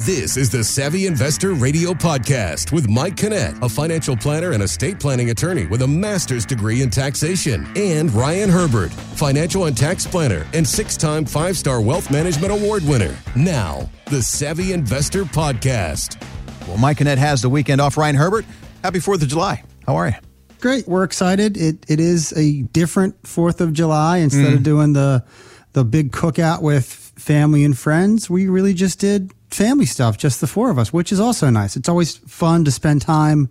This is the Savvy Investor Radio Podcast with Mike Kinnett, a financial planner and estate planning attorney with a master's degree in taxation, and Ryan Herbert, financial and tax planner and six time five star wealth management award winner. Now, the Savvy Investor Podcast. Well, Mike Kinnett has the weekend off. Ryan Herbert, happy 4th of July. How are you? Great. We're excited. It it is a different 4th of July instead Mm. of doing the the big cookout with family and friends. We really just did family stuff, just the four of us, which is also nice. It's always fun to spend time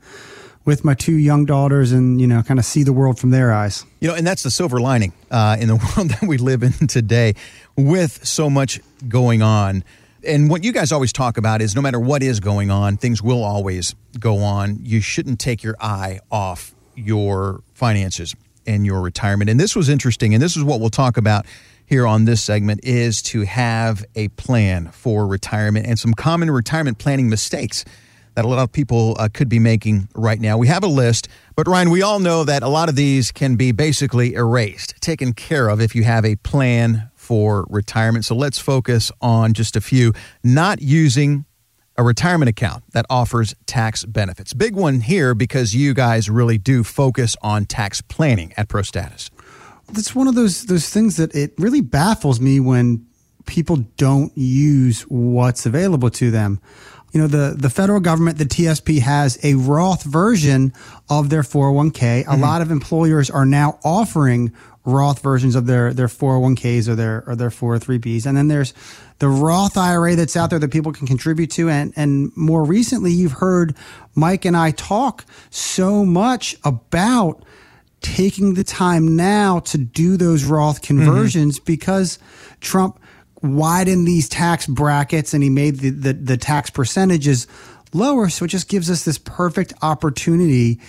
with my two young daughters and, you know, kind of see the world from their eyes. You know, and that's the silver lining uh, in the world that we live in today with so much going on. And what you guys always talk about is no matter what is going on, things will always go on. You shouldn't take your eye off your finances and your retirement. And this was interesting, and this is what we'll talk about here on this segment is to have a plan for retirement and some common retirement planning mistakes that a lot of people uh, could be making right now. We have a list, but Ryan, we all know that a lot of these can be basically erased, taken care of if you have a plan for retirement. So let's focus on just a few. Not using a retirement account that offers tax benefits. Big one here because you guys really do focus on tax planning at ProStatus. That's one of those those things that it really baffles me when people don't use what's available to them. You know, the, the federal government, the TSP has a Roth version of their 401k. A mm-hmm. lot of employers are now offering Roth versions of their, their 401ks or their, or their 403bs. And then there's the Roth IRA that's out there that people can contribute to. And, and more recently, you've heard Mike and I talk so much about taking the time now to do those Roth mm-hmm. conversions because Trump widened these tax brackets and he made the, the, the tax percentages lower. So it just gives us this perfect opportunity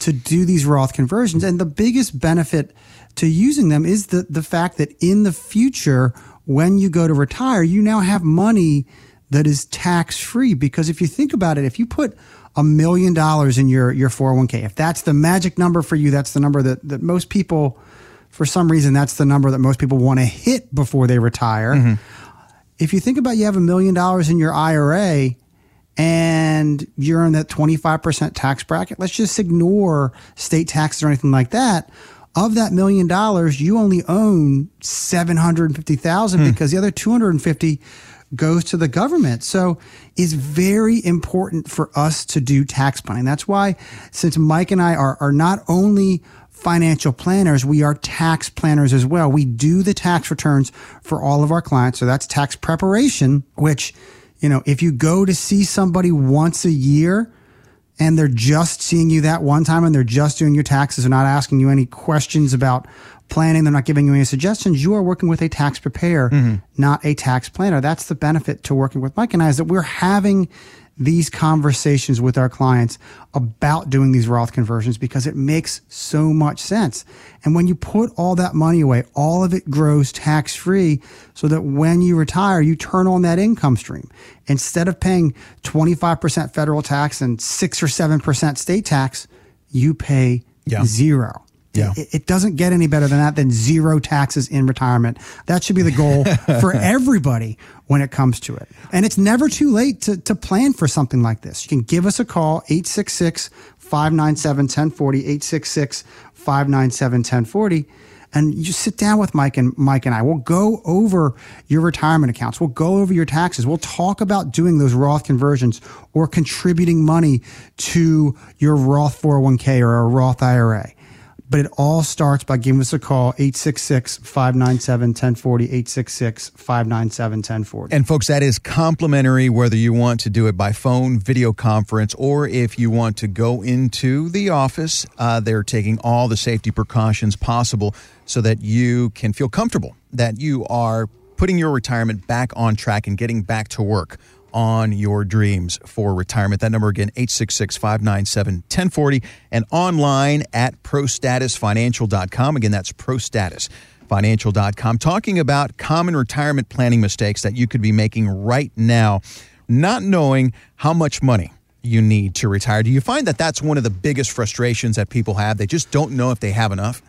to do these Roth conversions. And the biggest benefit to using them is the, the fact that in the future, when you go to retire, you now have money that is tax free. Because if you think about it, if you put a million dollars in your, your 401k, if that's the magic number for you, that's the number that, that most people, for some reason, that's the number that most people want to hit before they retire. Mm-hmm. If you think about you have a million dollars in your IRA and you're in that 25% tax bracket, let's just ignore state taxes or anything like that. Of that million dollars, you only own 750,000 hmm. because the other 250 goes to the government. So it's very important for us to do tax planning. That's why since Mike and I are, are not only financial planners, we are tax planners as well. We do the tax returns for all of our clients. So that's tax preparation, which, you know, if you go to see somebody once a year, and they're just seeing you that one time and they're just doing your taxes, they're not asking you any questions about planning, they're not giving you any suggestions, you are working with a tax preparer, mm-hmm. not a tax planner. That's the benefit to working with Mike and I is that we're having these conversations with our clients about doing these Roth conversions because it makes so much sense. And when you put all that money away, all of it grows tax free so that when you retire, you turn on that income stream. Instead of paying 25% federal tax and six or 7% state tax, you pay Yeah. zero. Yeah. It, it doesn't get any better than that than zero taxes in retirement. That should be the goal for everybody when it comes to it. And it's never too late to, to plan for something like this. You can give us a call, 866 597 1040, 866 597 1040. And you sit down with Mike and Mike and I. We'll go over your retirement accounts. We'll go over your taxes. We'll talk about doing those Roth conversions or contributing money to your Roth 401k or a Roth IRA. But it all starts by giving us a call, 866 597 1040, 866 597 1040. And folks, that is complimentary whether you want to do it by phone, video conference, or if you want to go into the office. Uh, they're taking all the safety precautions possible so that you can feel comfortable that you are putting your retirement back on track and getting back to work on your dreams for retirement. That number again, 866 597 1040, and online at prostatusfinancial.com. Again, that's prostatusfinancial.com. Talking about common retirement planning mistakes that you could be making right now, not knowing how much money you need to retire. Do you find that that's one of the biggest frustrations that people have? They just don't know if they have enough?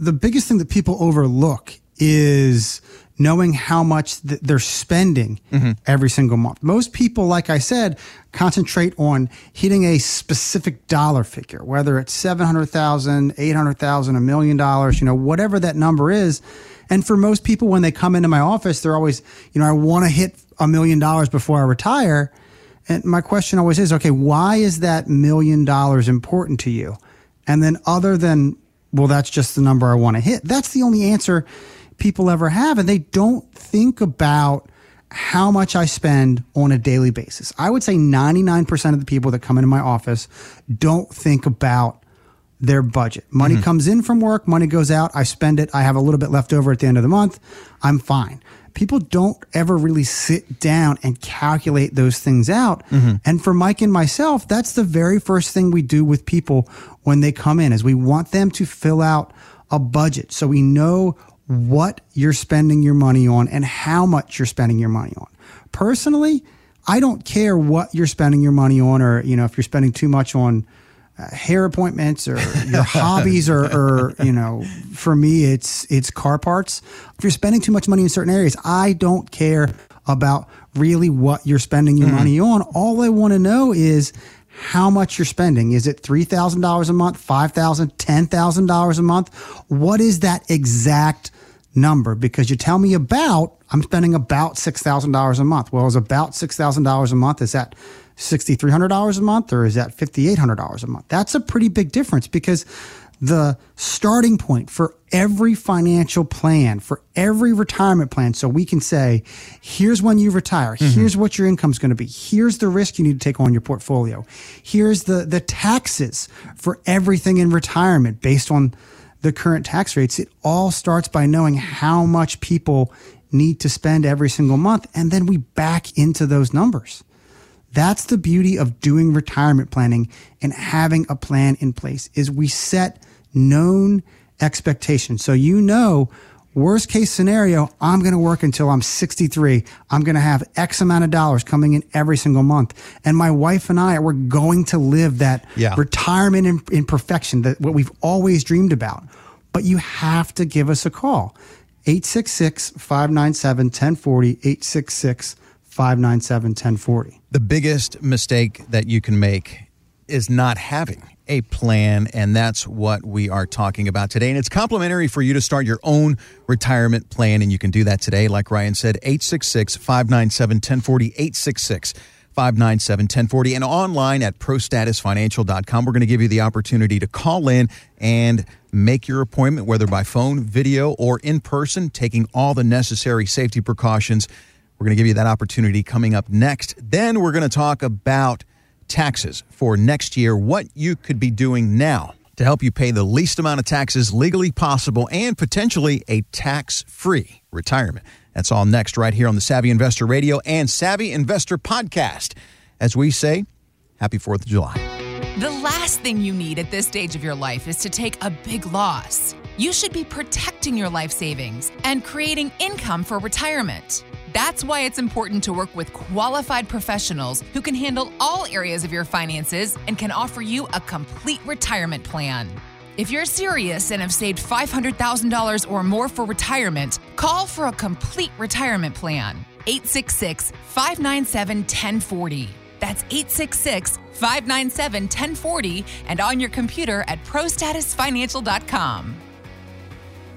the biggest thing that people overlook is knowing how much th- they're spending mm-hmm. every single month. Most people, like I said, concentrate on hitting a specific dollar figure, whether it's 700,000, 800,000, a million dollars, you know, whatever that number is. And for most people, when they come into my office, they're always, you know, I want to hit a million dollars before I retire. And my question always is, okay, why is that million dollars important to you? And then other than, well, that's just the number I want to hit. That's the only answer people ever have. And they don't think about how much I spend on a daily basis. I would say 99% of the people that come into my office don't think about their budget. Money mm-hmm. comes in from work, money goes out, I spend it, I have a little bit left over at the end of the month, I'm fine. People don't ever really sit down and calculate those things out. Mm-hmm. And for Mike and myself, that's the very first thing we do with people when they come in is we want them to fill out a budget so we know what you're spending your money on and how much you're spending your money on. Personally, I don't care what you're spending your money on or, you know, if you're spending too much on uh, hair appointments or your hobbies or, or, you know, for me, it's, it's car parts. If you're spending too much money in certain areas, I don't care about really what you're spending your money on. All I want to know is how much you're spending. Is it $3,000 a month, $5,000, $10,000 a month? What is that exact number? Because you tell me about, I'm spending about $6,000 a month. Well, is about $6,000 a month, is that $6,300 a month or is that $5,800 a month? That's a pretty big difference because the starting point for every financial plan, for every retirement plan, so we can say, here's when you retire, mm-hmm. here's what your income is going to be, here's the risk you need to take on your portfolio, here's the the taxes for everything in retirement based on the current tax rates. It all starts by knowing how much people need to spend every single month, and then we back into those numbers. That's the beauty of doing retirement planning and having a plan in place is we set known expectations. So you know, worst case scenario, I'm going to work until I'm 63. I'm going to have X amount of dollars coming in every single month. And my wife and I, we're going to live that Yeah. retirement in, in perfection, that what we've always dreamed about. But you have to give us a call. 866-597-1040, 866-597-1040. The biggest mistake that you can make is not having a plan, and that's what we are talking about today. And it's complimentary for you to start your own retirement plan, and you can do that today. Like Ryan said, 866 597 1040, 866 597 1040, and online at prostatusfinancial.com. We're going to give you the opportunity to call in and make your appointment, whether by phone, video, or in person, taking all the necessary safety precautions. We're going to give you that opportunity coming up next. Then we're going to talk about taxes for next year, what you could be doing now to help you pay the least amount of taxes legally possible and potentially a tax free retirement. That's all next, right here on the Savvy Investor Radio and Savvy Investor Podcast. As we say, happy 4th of July. The last thing you need at this stage of your life is to take a big loss. You should be protecting your life savings and creating income for retirement. That's why it's important to work with qualified professionals who can handle all areas of your finances and can offer you a complete retirement plan. If you're serious and have saved $500,000 or more for retirement, call for a complete retirement plan. 866 597 1040. That's 866 597 1040 and on your computer at prostatusfinancial.com.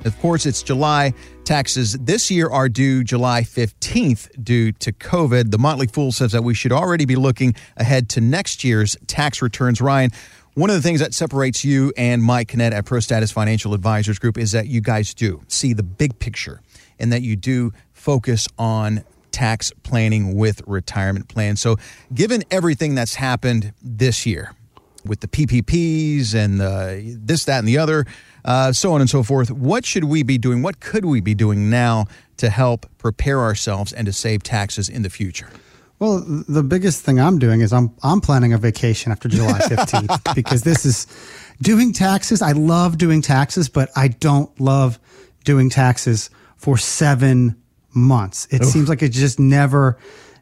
Of course, it's July. Taxes this year are due July 15th due to COVID. The Motley Fool says that we should already be looking ahead to next year's tax returns. Ryan, one of the things that separates you and Mike Kinnett at ProStatus Financial Advisors Group is that you guys do see the big picture and that you do focus on tax planning with retirement plans. So, given everything that's happened this year, with the PPPs and the, this, that, and the other, uh, so on and so forth. What should we be doing? What could we be doing now to help prepare ourselves and to save taxes in the future? Well, the biggest thing I'm doing is I'm I'm planning a vacation after July 15th because this is doing taxes. I love doing taxes, but I don't love doing taxes for 7 months. It seems like it's just never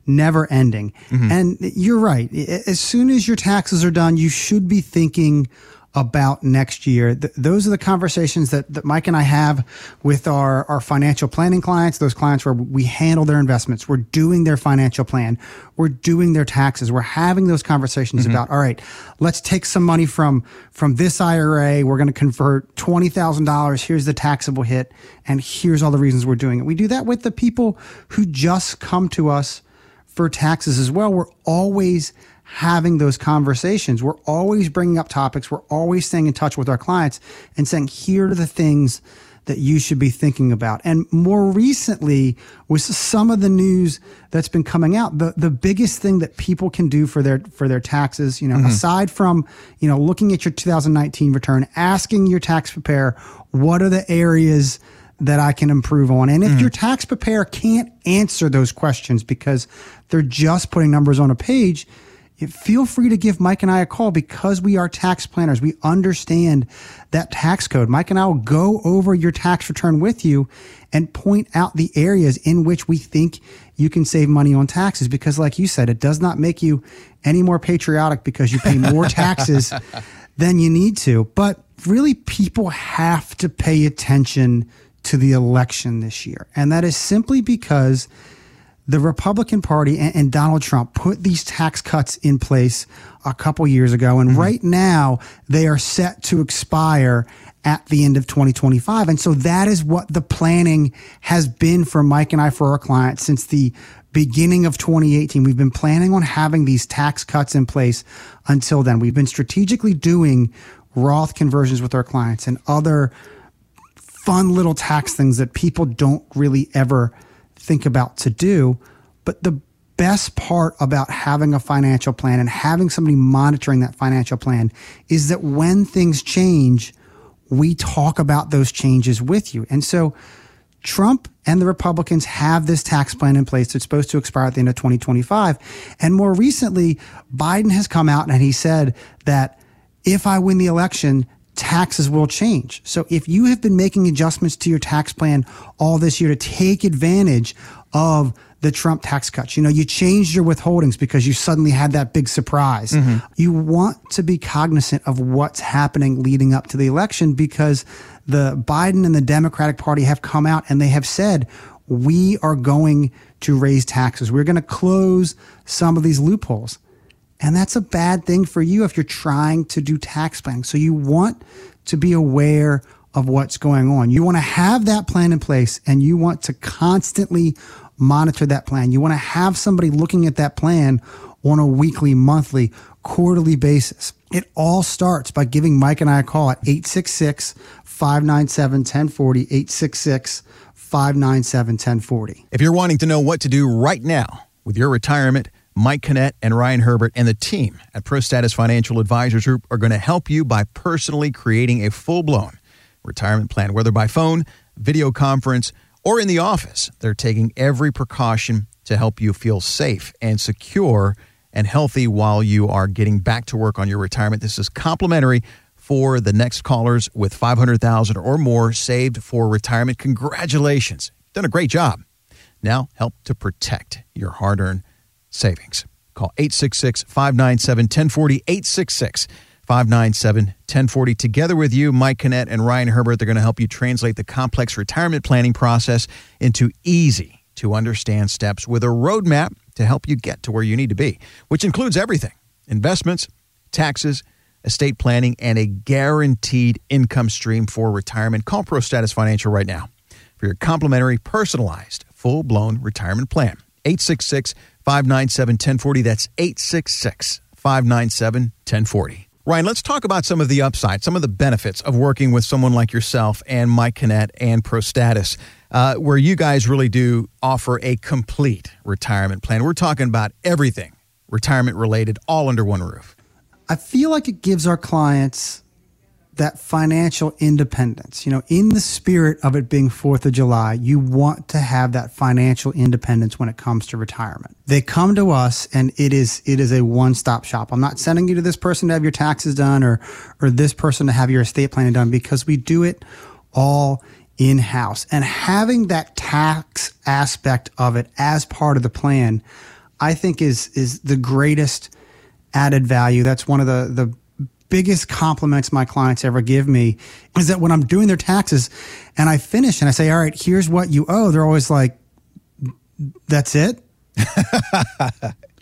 never ending. And you're right. As soon as your taxes are done, you should be thinking about next year. Th- those are the conversations that, that Mike and I have with our, our financial planning clients, those clients where we handle their investments. We're doing their financial plan. We're doing their taxes. We're having those conversations mm-hmm. about, all right, let's take some money from, from this IRA. We're going to convert $20,000. Here's the taxable hit. And here's all the reasons we're doing it. We do that with the people who just come to us for taxes as well. We're always having those conversations. We're always bringing up topics. We're always staying in touch with our clients and saying, here are the things that you should be thinking about. And more recently, with some of the news that's been coming out, the, the biggest thing that people can do for their for their taxes, you know, mm-hmm. aside from, you know, looking at your 2019 return, asking your tax preparer, what are the areas that I can improve on? And if mm-hmm. your tax preparer can't answer those questions because they're just putting numbers on a page, feel free to give Mike and I a call because we are tax planners. We understand that tax code. Mike and I will go over your tax return with you and point out the areas in which we think you can save money on taxes because like you said, it does not make you any more patriotic because you pay more taxes than you need to. But really people have to pay attention to the election this year. And that is simply because the Republican Party and, and, Donald Trump put these tax cuts in place a couple years ago. And mm-hmm. right now they are set to expire at the end of 2025. And so that is what the planning has been for Mike and I for our clients since the beginning of 2018. We've been planning on having these tax cuts in place until then. We've been strategically doing Roth conversions with our clients and other fun little tax things that people don't really ever think about to do. But the best part about having a financial plan and having somebody monitoring that financial plan is that when things change, we talk about those changes with you. And so Trump and the Republicans have this tax plan in place that's supposed to expire at the end of 2025. And more recently, Biden has come out and he said that if I win the election, taxes will change. So if you have been making adjustments to your tax plan all this year to take advantage of the Trump tax cuts, you know, you changed your withholdings because you suddenly had that big surprise. Mm-hmm. You want to be cognizant of what's happening leading up to the election because the Biden and the Democratic Party have come out and they have said, we are going to raise taxes. We're going to close some of these loopholes. And that's a bad thing for you if you're trying to do tax planning. So you want to be aware of what's going on. You want to have that plan in place and you want to constantly monitor that plan. You want to have somebody looking at that plan on a weekly, monthly, quarterly basis. It all starts by giving Mike and I a call at 866 597 1040, 866 597 1040. If you're wanting to know what to do right now with your retirement, Mike Kinnett and Ryan Herbert and the team at ProStatus Financial Advisors Group are going to help you by personally creating a full blown retirement plan, whether by phone, video conference, or in the office. They're taking every precaution to help you feel safe and secure and healthy while you are getting back to work on your retirement. This is complimentary for the next callers with 500,000 or more saved for retirement. Congratulations. Done a great job. Now help to protect your hard-earned savings. Call 866 597 1040. 866 597 1040. Together with you, Mike Kinnett and Ryan Herbert, they're going to help you translate the complex retirement planning process into easy to understand steps with a roadmap to help you get to where you need to be, which includes everything investments, taxes, estate planning, and a guaranteed income stream for retirement. Call Pro Status Financial right now for your complimentary, personalized, full blown retirement plan. 866 597 1040. That's 866 597 1040. Ryan, let's talk about some of the upside, some of the benefits of working with someone like yourself and Mike Kinnett and ProStatus, uh, where you guys really do offer a complete retirement plan. We're talking about everything retirement related, all under one roof. I feel like it gives our clients that financial independence. You know, in the spirit of it being 4th of July, you want to have that financial independence when it comes to retirement. They come to us and it is it is a one-stop shop. I'm not sending you to this person to have your taxes done or or this person to have your estate planning done because we do it all in-house. And having that tax aspect of it as part of the plan, I think is is the greatest added value. That's one of the the biggest compliments my clients ever give me is that when I'm doing their taxes and I finish and I say, all right, here's what you owe, they're always like, that's it.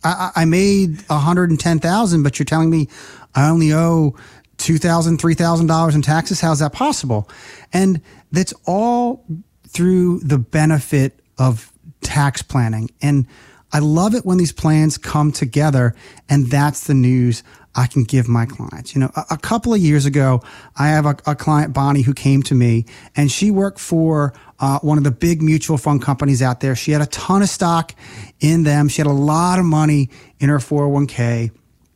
I, I made a hundred and ten thousand, but you're telling me I only owe two thousand, three thousand dollars in taxes. How's that possible? And that's all through the benefit of tax planning. And I love it when these plans come together, and that's the news I can give my clients. You know, a, a couple of years ago, I have a, a, client, Bonnie, who came to me, and she worked for uh, one of the big mutual fund companies out there. She had a ton of stock in them. She had a lot of money in her 401k.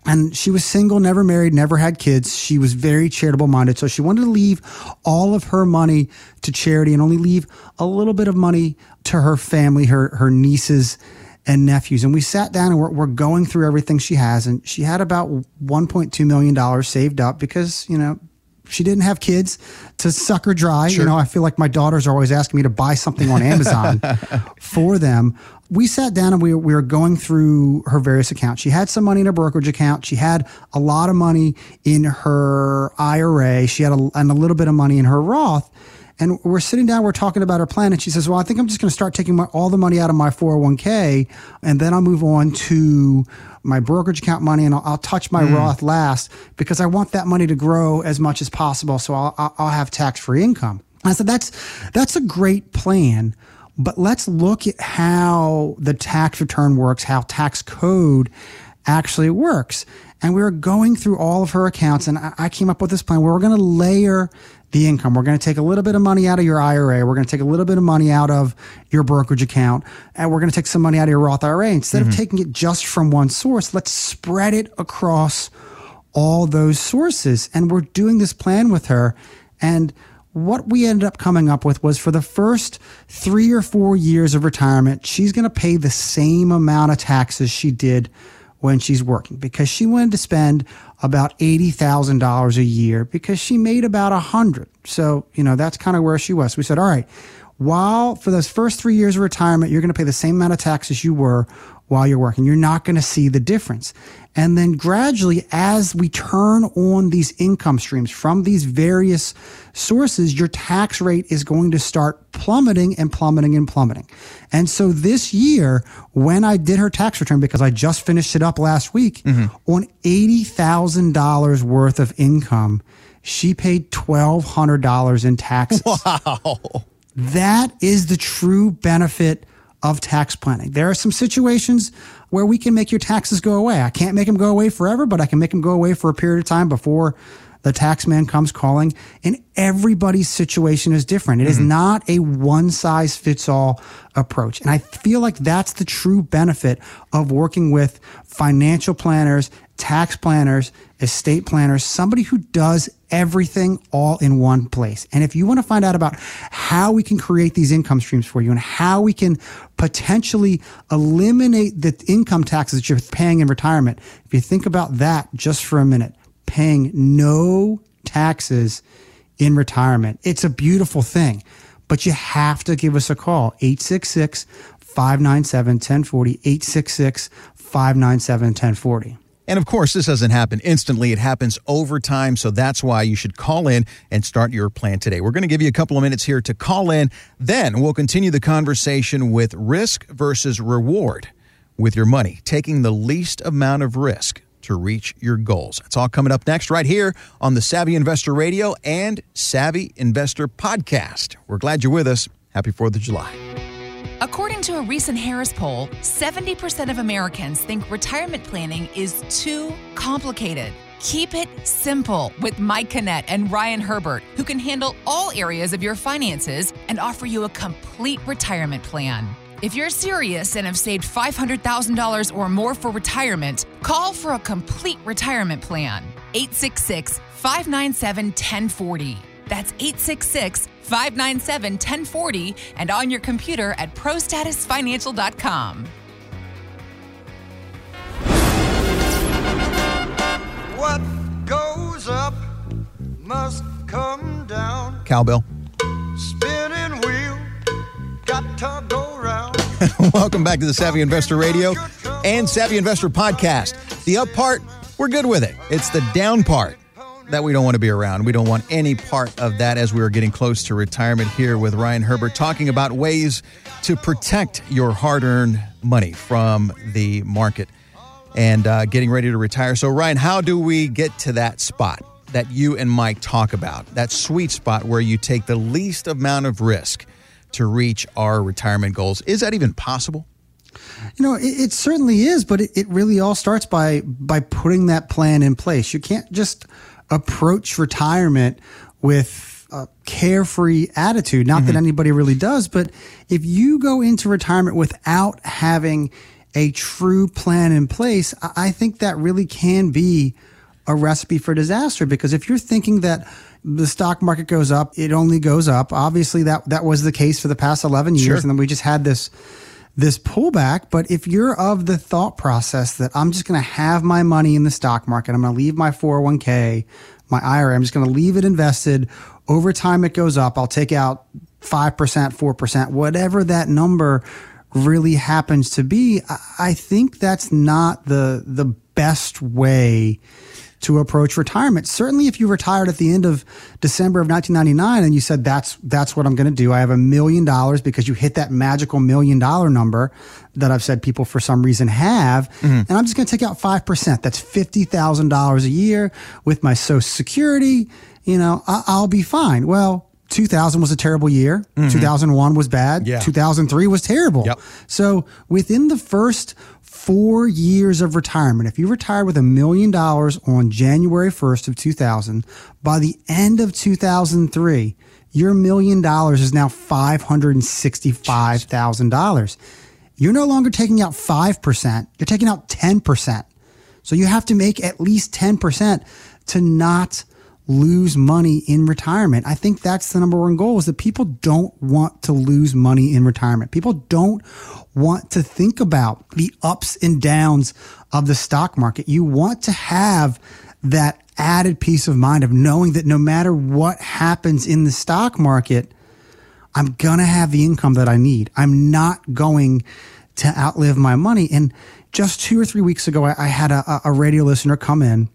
And she was single, never married, never had kids. She was very charitable minded. So she wanted to leave all of her money to charity and only leave a little bit of money to her family, her, her nieces and nephews. And we sat down and we're, we're going through everything she has. And she had about $1.2 million saved up because, you know, she didn't have kids to suck her dry. Sure. You know, I feel like my daughters are always asking me to buy something on Amazon for them. We sat down and we, we were going through her various accounts. She had some money in her brokerage account. She had a lot of money in her IRA. She had a, and a little bit of money in her Roth. And we're sitting down, we're talking about her plan. And she says, Well, I think I'm just going to start taking my, all the money out of my 401k and then I'll move on to my brokerage account money and I'll, I'll touch my mm. Roth last because I want that money to grow as much as possible. So I'll, I'll have tax free income. I said, That's, that's a great plan. But let's look at how the tax return works, how tax code actually works. And we were going through all of her accounts, and I, came up with this plan where we're going to layer the income. We're going to take a little bit of money out of your IRA. We're going to take a little bit of money out of your brokerage account, and we're going to take some money out of your Roth IRA. Instead mm-hmm. of taking it just from one source, let's spread it across all those sources. And we're doing this plan with her. And what we ended up coming up with was for the first three or four years of retirement, she's going to pay the same amount of taxes she did when she's working because she wanted to spend about $80,000 a year because she made about a hundred. So, you know, that's kind of where she was. We said, all right, while for those first three years of retirement, you're going to pay the same amount of taxes you were while you're working. You're not going to see the difference. And then gradually, as we turn on these income streams from these various sources, your tax rate is going to start plummeting and plummeting and plummeting. And so this year, when I did her tax return, because I just finished it up last week, mm-hmm. on $80,000 worth of income, she paid $1,200 in taxes. Wow. That is the true benefit of tax planning. There are some situations where we can make your taxes go away. I can't make them go away forever, but I can make them go away for a period of time before the tax man comes calling. And everybody's situation is different. It mm-hmm. is not a one size fits all approach. And I feel like that's the true benefit of working with financial planners, tax planners, estate planners, somebody who does everything all in one place. And if you want to find out about how we can create these income streams for you and how we can potentially eliminate the income taxes that you're paying in retirement, if you think about that just for a minute, paying no taxes in retirement, it's a beautiful thing. But you have to give us a call, 866 597 1040, 866 597 1040. And of course, this doesn't happen instantly. It happens over time. So that's why you should call in and start your plan today. We're going to give you a couple of minutes here to call in. Then we'll continue the conversation with risk versus reward with your money, taking the least amount of risk to reach your goals. It's all coming up next, right here on the Savvy Investor Radio and Savvy Investor Podcast. We're glad you're with us. Happy 4th of July. According to a recent Harris poll, 70% of Americans think retirement planning is too complicated. Keep it simple with Mike Kinnett and Ryan Herbert, who can handle all areas of your finances and offer you a complete retirement plan. If you're serious and have saved $500,000 or more for retirement, call for a complete retirement plan. 866 597 1040. That's 866 597 1040 and on your computer at prostatusfinancial.com. What goes up must come down. Cowbell. Spinning wheel, got to go round. Welcome back to the Savvy Investor Radio and Savvy Investor Podcast. The up part, we're good with it. It's the down part that we don't want to be around. We don't want any part of that as we are getting close to retirement here with Ryan Herbert talking about ways to protect your hard earned money from the market and uh, getting ready to retire. So, Ryan, how do we get to that spot that you and Mike talk about? That sweet spot where you take the least amount of risk to reach our retirement goals. Is that even possible? You know, it, it certainly is, but it, it really all starts by by putting that plan in place. You can't just approach retirement with a carefree attitude. Not mm-hmm. that anybody really does, but if you go into retirement without having a true plan in place, I think that really can be a recipe for disaster. Because if you're thinking that the stock market goes up, it only goes up. Obviously, that that was the case for the past 11 years, sure. and then we just had this this pullback. But if you're of the thought process that I'm just going to have my money in the stock market, I'm going to leave my 401k, my IRA, I'm just going to leave it invested. Over time, it goes up. I'll take out 5%, 4%, whatever that number really happens to be. I think that's not the, the best way to approach retirement. Certainly, if you retired at the end of December of 1999 and you said that's that's what I'm going to do, I have a million dollars because you hit that magical million dollar number that I've said people for some reason have, mm-hmm. and I'm just going to take out five percent. That's fifty thousand dollars a year with my Social Security. You know, I- I'll be fine. Well, 2000 was a terrible year. Mm-hmm. 2001 was bad. Yeah. 2003 was terrible. Yep. So within the first four years of retirement, if you retire with a million dollars on January 1st of 2000, by the end of 2003, your million dollars is now $565,000. You're no longer taking out 5%, you're taking out 10%. So you have to make at least 10% to not lose money in retirement. I think that's the number one goal is that people don't want to lose money in retirement. People don't want to think about the ups and downs of the stock market. You want to have that added peace of mind of knowing that no matter what happens in the stock market, I'm going to have the income that I need. I'm not going to outlive my money. And just two or three weeks ago, I, had a, a radio listener come in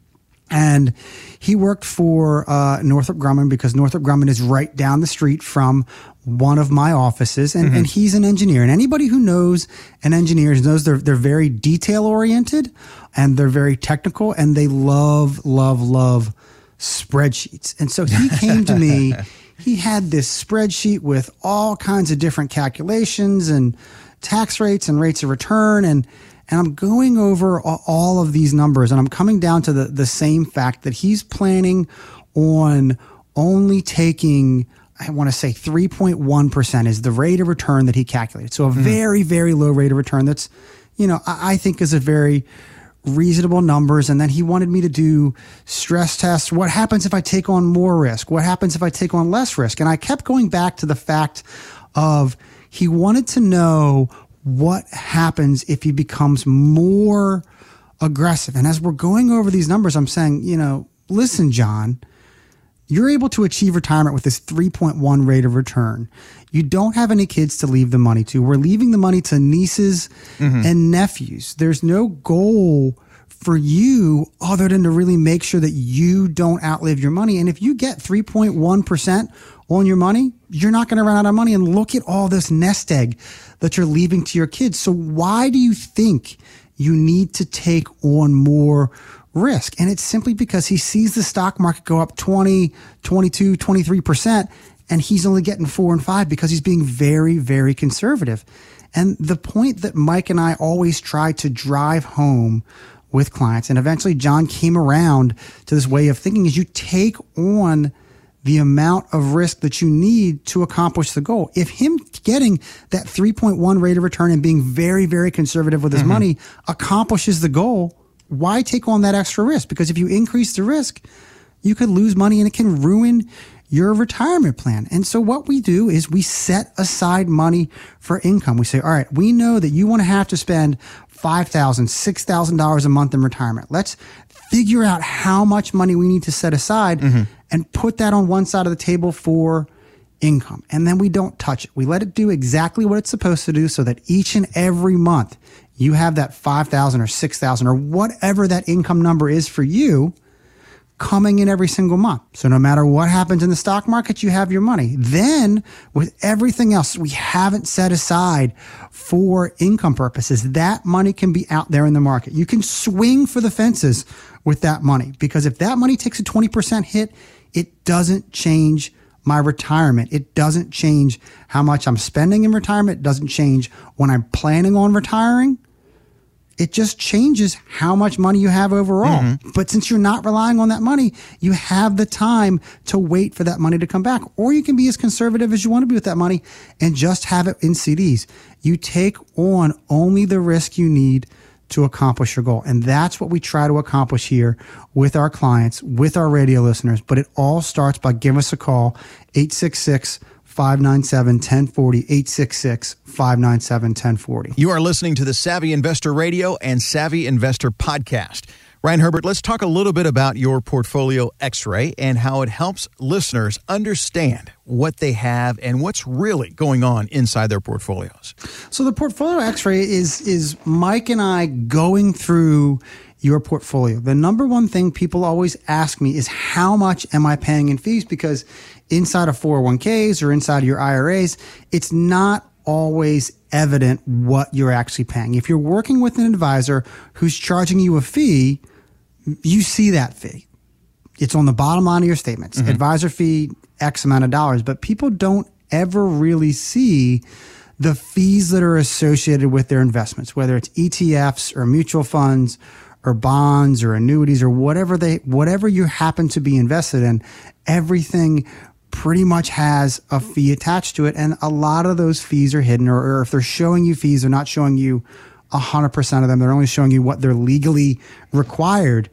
and he worked for uh, Northrop Grumman because Northrop Grumman is right down the street from one of my offices, and, mm-hmm. and he's an engineer. And anybody who knows an engineer knows they're they're very detail oriented and they're very technical, and they love love love spreadsheets. And so he came to me. He had this spreadsheet with all kinds of different calculations and tax rates and rates of return and and I'm going over all of these numbers and I'm coming down to the, the same fact that he's planning on only taking, I want to say 3.1% is the rate of return that he calculated. So a mm very, very low rate of return that's, you know, I, I think is a very reasonable numbers. And then he wanted me to do stress tests. What happens if I take on more risk? What happens if I take on less risk? And I kept going back to the fact of he wanted to know what happens if he becomes more aggressive. And as we're going over these numbers, I'm saying, you know, listen, John, you're able to achieve retirement with this 3.1 rate of return. You don't have any kids to leave the money to. We're leaving the money to nieces mm-hmm. and nephews. There's no goal for you other than to really make sure that you don't outlive your money. And if you get 3.1% on your money, you're not going to run out of money. And look at all this nest egg that you're leaving to your kids. So why do you think you need to take on more risk? And it's simply because he sees the stock market go up 20, 22, 23%, and he's only getting four and five because he's being very, very conservative. And the point that Mike and I always try to drive home with clients, and eventually John came around to this way of thinking is you take on the amount of risk that you need to accomplish the goal. If him getting that 3.1 rate of return and being very, very conservative with his mm-hmm. money accomplishes the goal, why take on that extra risk? Because if you increase the risk, you could lose money and it can ruin your retirement plan. And so what we do is we set aside money for income. We say, all right, we know that you want to have to spend $5,000, $6,000 a month in retirement. Let's figure out how much money we need to set aside mm-hmm. and put that on one side of the table for income. And then we don't touch it. We let it do exactly what it's supposed to do so that each and every month you have that 5,000 or 6,000 or whatever that income number is for you coming in every single month. So no matter what happens in the stock market, you have your money. Then with everything else we haven't set aside for income purposes, that money can be out there in the market. You can swing for the fences with that money because if that money takes a 20% hit, it doesn't change my retirement. It doesn't change how much I'm spending in retirement. It doesn't change when I'm planning on retiring it just changes how much money you have overall. Mm-hmm. But since you're not relying on that money, you have the time to wait for that money to come back. Or you can be as conservative as you want to be with that money and just have it in CDs. You take on only the risk you need to accomplish your goal. And that's what we try to accomplish here with our clients, with our radio listeners. But it all starts by giving us a call, 866 597 1040, 866 597 1040. You are listening to the Savvy Investor Radio and Savvy Investor Podcast. Ryan Herbert, let's talk a little bit about your portfolio x ray and how it helps listeners understand what they have and what's really going on inside their portfolios. So, the portfolio x ray is, is Mike and I going through your portfolio. The number one thing people always ask me is how much am I paying in fees? Because inside of 401ks or inside of your IRAs, it's not always evident what you're actually paying. If you're working with an advisor who's charging you a fee, you see that fee. It's on the bottom line of your statements. Mm-hmm. Advisor fee, X amount of dollars, but people don't ever really see the fees that are associated with their investments, whether it's ETFs or mutual funds or bonds or annuities or whatever they whatever you happen to be invested in, everything pretty much has a fee attached to it. And a lot of those fees are hidden, or, or if they're showing you fees, they're not showing you 100% of them. They're only showing you what they're legally required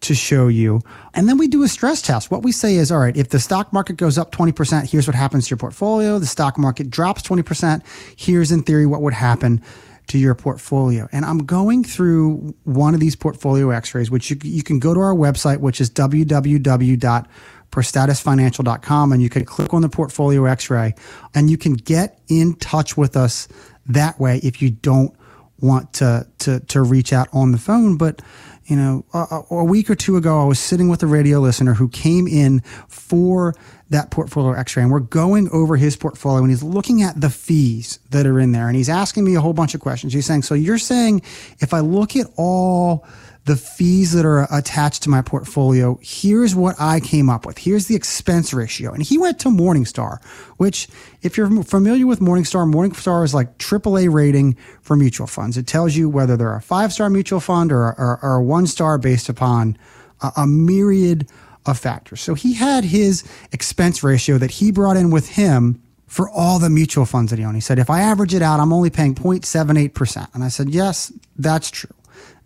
to show you. And then we do a stress test. What we say is, all right, if the stock market goes up 20%, here's what happens to your portfolio. The stock market drops 20%. Here's in theory what would happen to your portfolio. And I'm going through one of these portfolio x-rays, which you, you can go to our website, which is www prostatusfinancial.com and you can click on the portfolio x-ray and you can get in touch with us that way if you don't want to to to reach out on the phone. But you know a, a week or two ago I was sitting with a radio listener who came in for that portfolio x-ray and we're going over his portfolio and he's looking at the fees that are in there and he's asking me a whole bunch of questions he's saying so you're saying if I look at all the fees that are attached to my portfolio. Here's what I came up with. Here's the expense ratio. And he went to Morningstar, which if you're familiar with Morningstar, Morningstar is like AAA rating for mutual funds. It tells you whether they're a five star mutual fund or, or, or a one star based upon a, a myriad of factors. So he had his expense ratio that he brought in with him for all the mutual funds that he owned. He said, if I average it out, I'm only paying 0.78%. And I said, yes, that's true.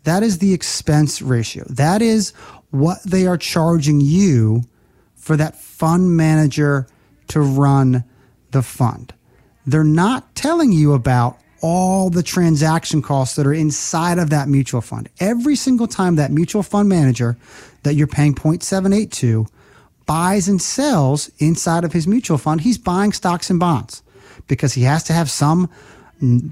That is the expense ratio. That is what they are charging you for that fund manager to run the fund. They're not telling you about all the transaction costs that are inside of that mutual fund. Every single time that mutual fund manager that you're paying 0.78 to buys and sells inside of his mutual fund, he's buying stocks and bonds because he has to have some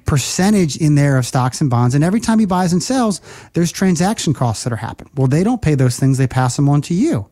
percentage in there of stocks and bonds. And every time he buys and sells, there's transaction costs that are happening. Well, they don't pay those things. They pass them on to you.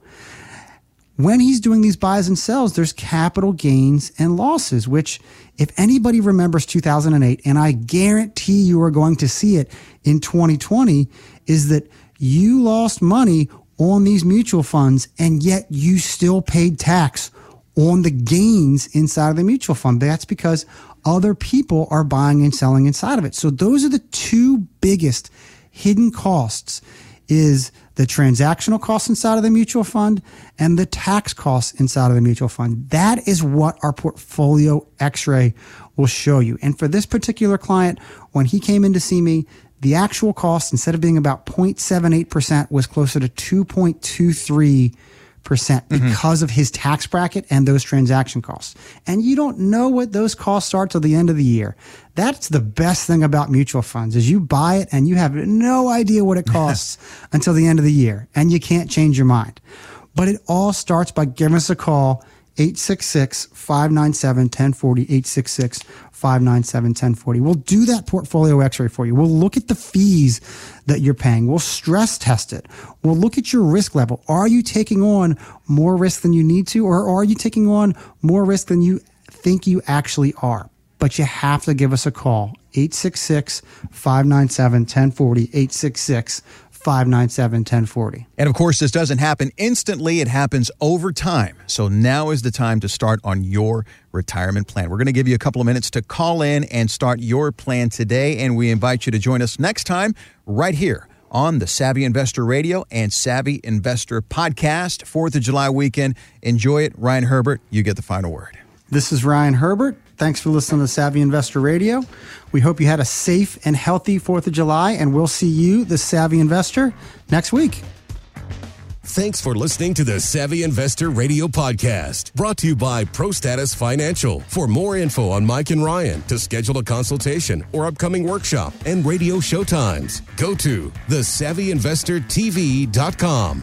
When he's doing these buys and sells, there's capital gains and losses, which if anybody remembers 2008, and I guarantee you are going to see it in 2020, is that you lost money on these mutual funds and yet you still paid tax on the gains inside of the mutual fund. That's because other people are buying and selling inside of it. So those are the two biggest hidden costs is the transactional costs inside of the mutual fund and the tax costs inside of the mutual fund. That is what our portfolio x-ray will show you. And for this particular client, when he came in to see me, the actual cost, instead of being about 0.78%, was closer to 2.23 percent mm-hmm. because mm-hmm. of his tax bracket and those transaction costs. And you don't know what those costs are till the end of the year. That's the best thing about mutual funds is you buy it and you have no idea what it costs until the end of the year and you can't change your mind. But it all starts by giving us a call 866 597 1040. 866 597 1040. We'll do that portfolio x ray for you. We'll look at the fees that you're paying. We'll stress test it. We'll look at your risk level. Are you taking on more risk than you need to, or are you taking on more risk than you think you actually are? But you have to give us a call. 866 597 1040. 866 597 1040. And of course, this doesn't happen instantly, it happens over time. So now is the time to start on your retirement plan. We're going to give you a couple of minutes to call in and start your plan today. And we invite you to join us next time right here on the Savvy Investor Radio and Savvy Investor Podcast. Fourth of July weekend. Enjoy it. Ryan Herbert, you get the final word. This is Ryan Herbert. Thanks for listening to Savvy Investor Radio. We hope you had a safe and healthy 4th of July, and we'll see you, the Savvy Investor, next week. Thanks for listening to the Savvy Investor Radio Podcast, brought to you by ProStatus Financial. For more info on Mike and Ryan, to schedule a consultation or upcoming workshop and radio show times, go to thesavvyinvestortv.com.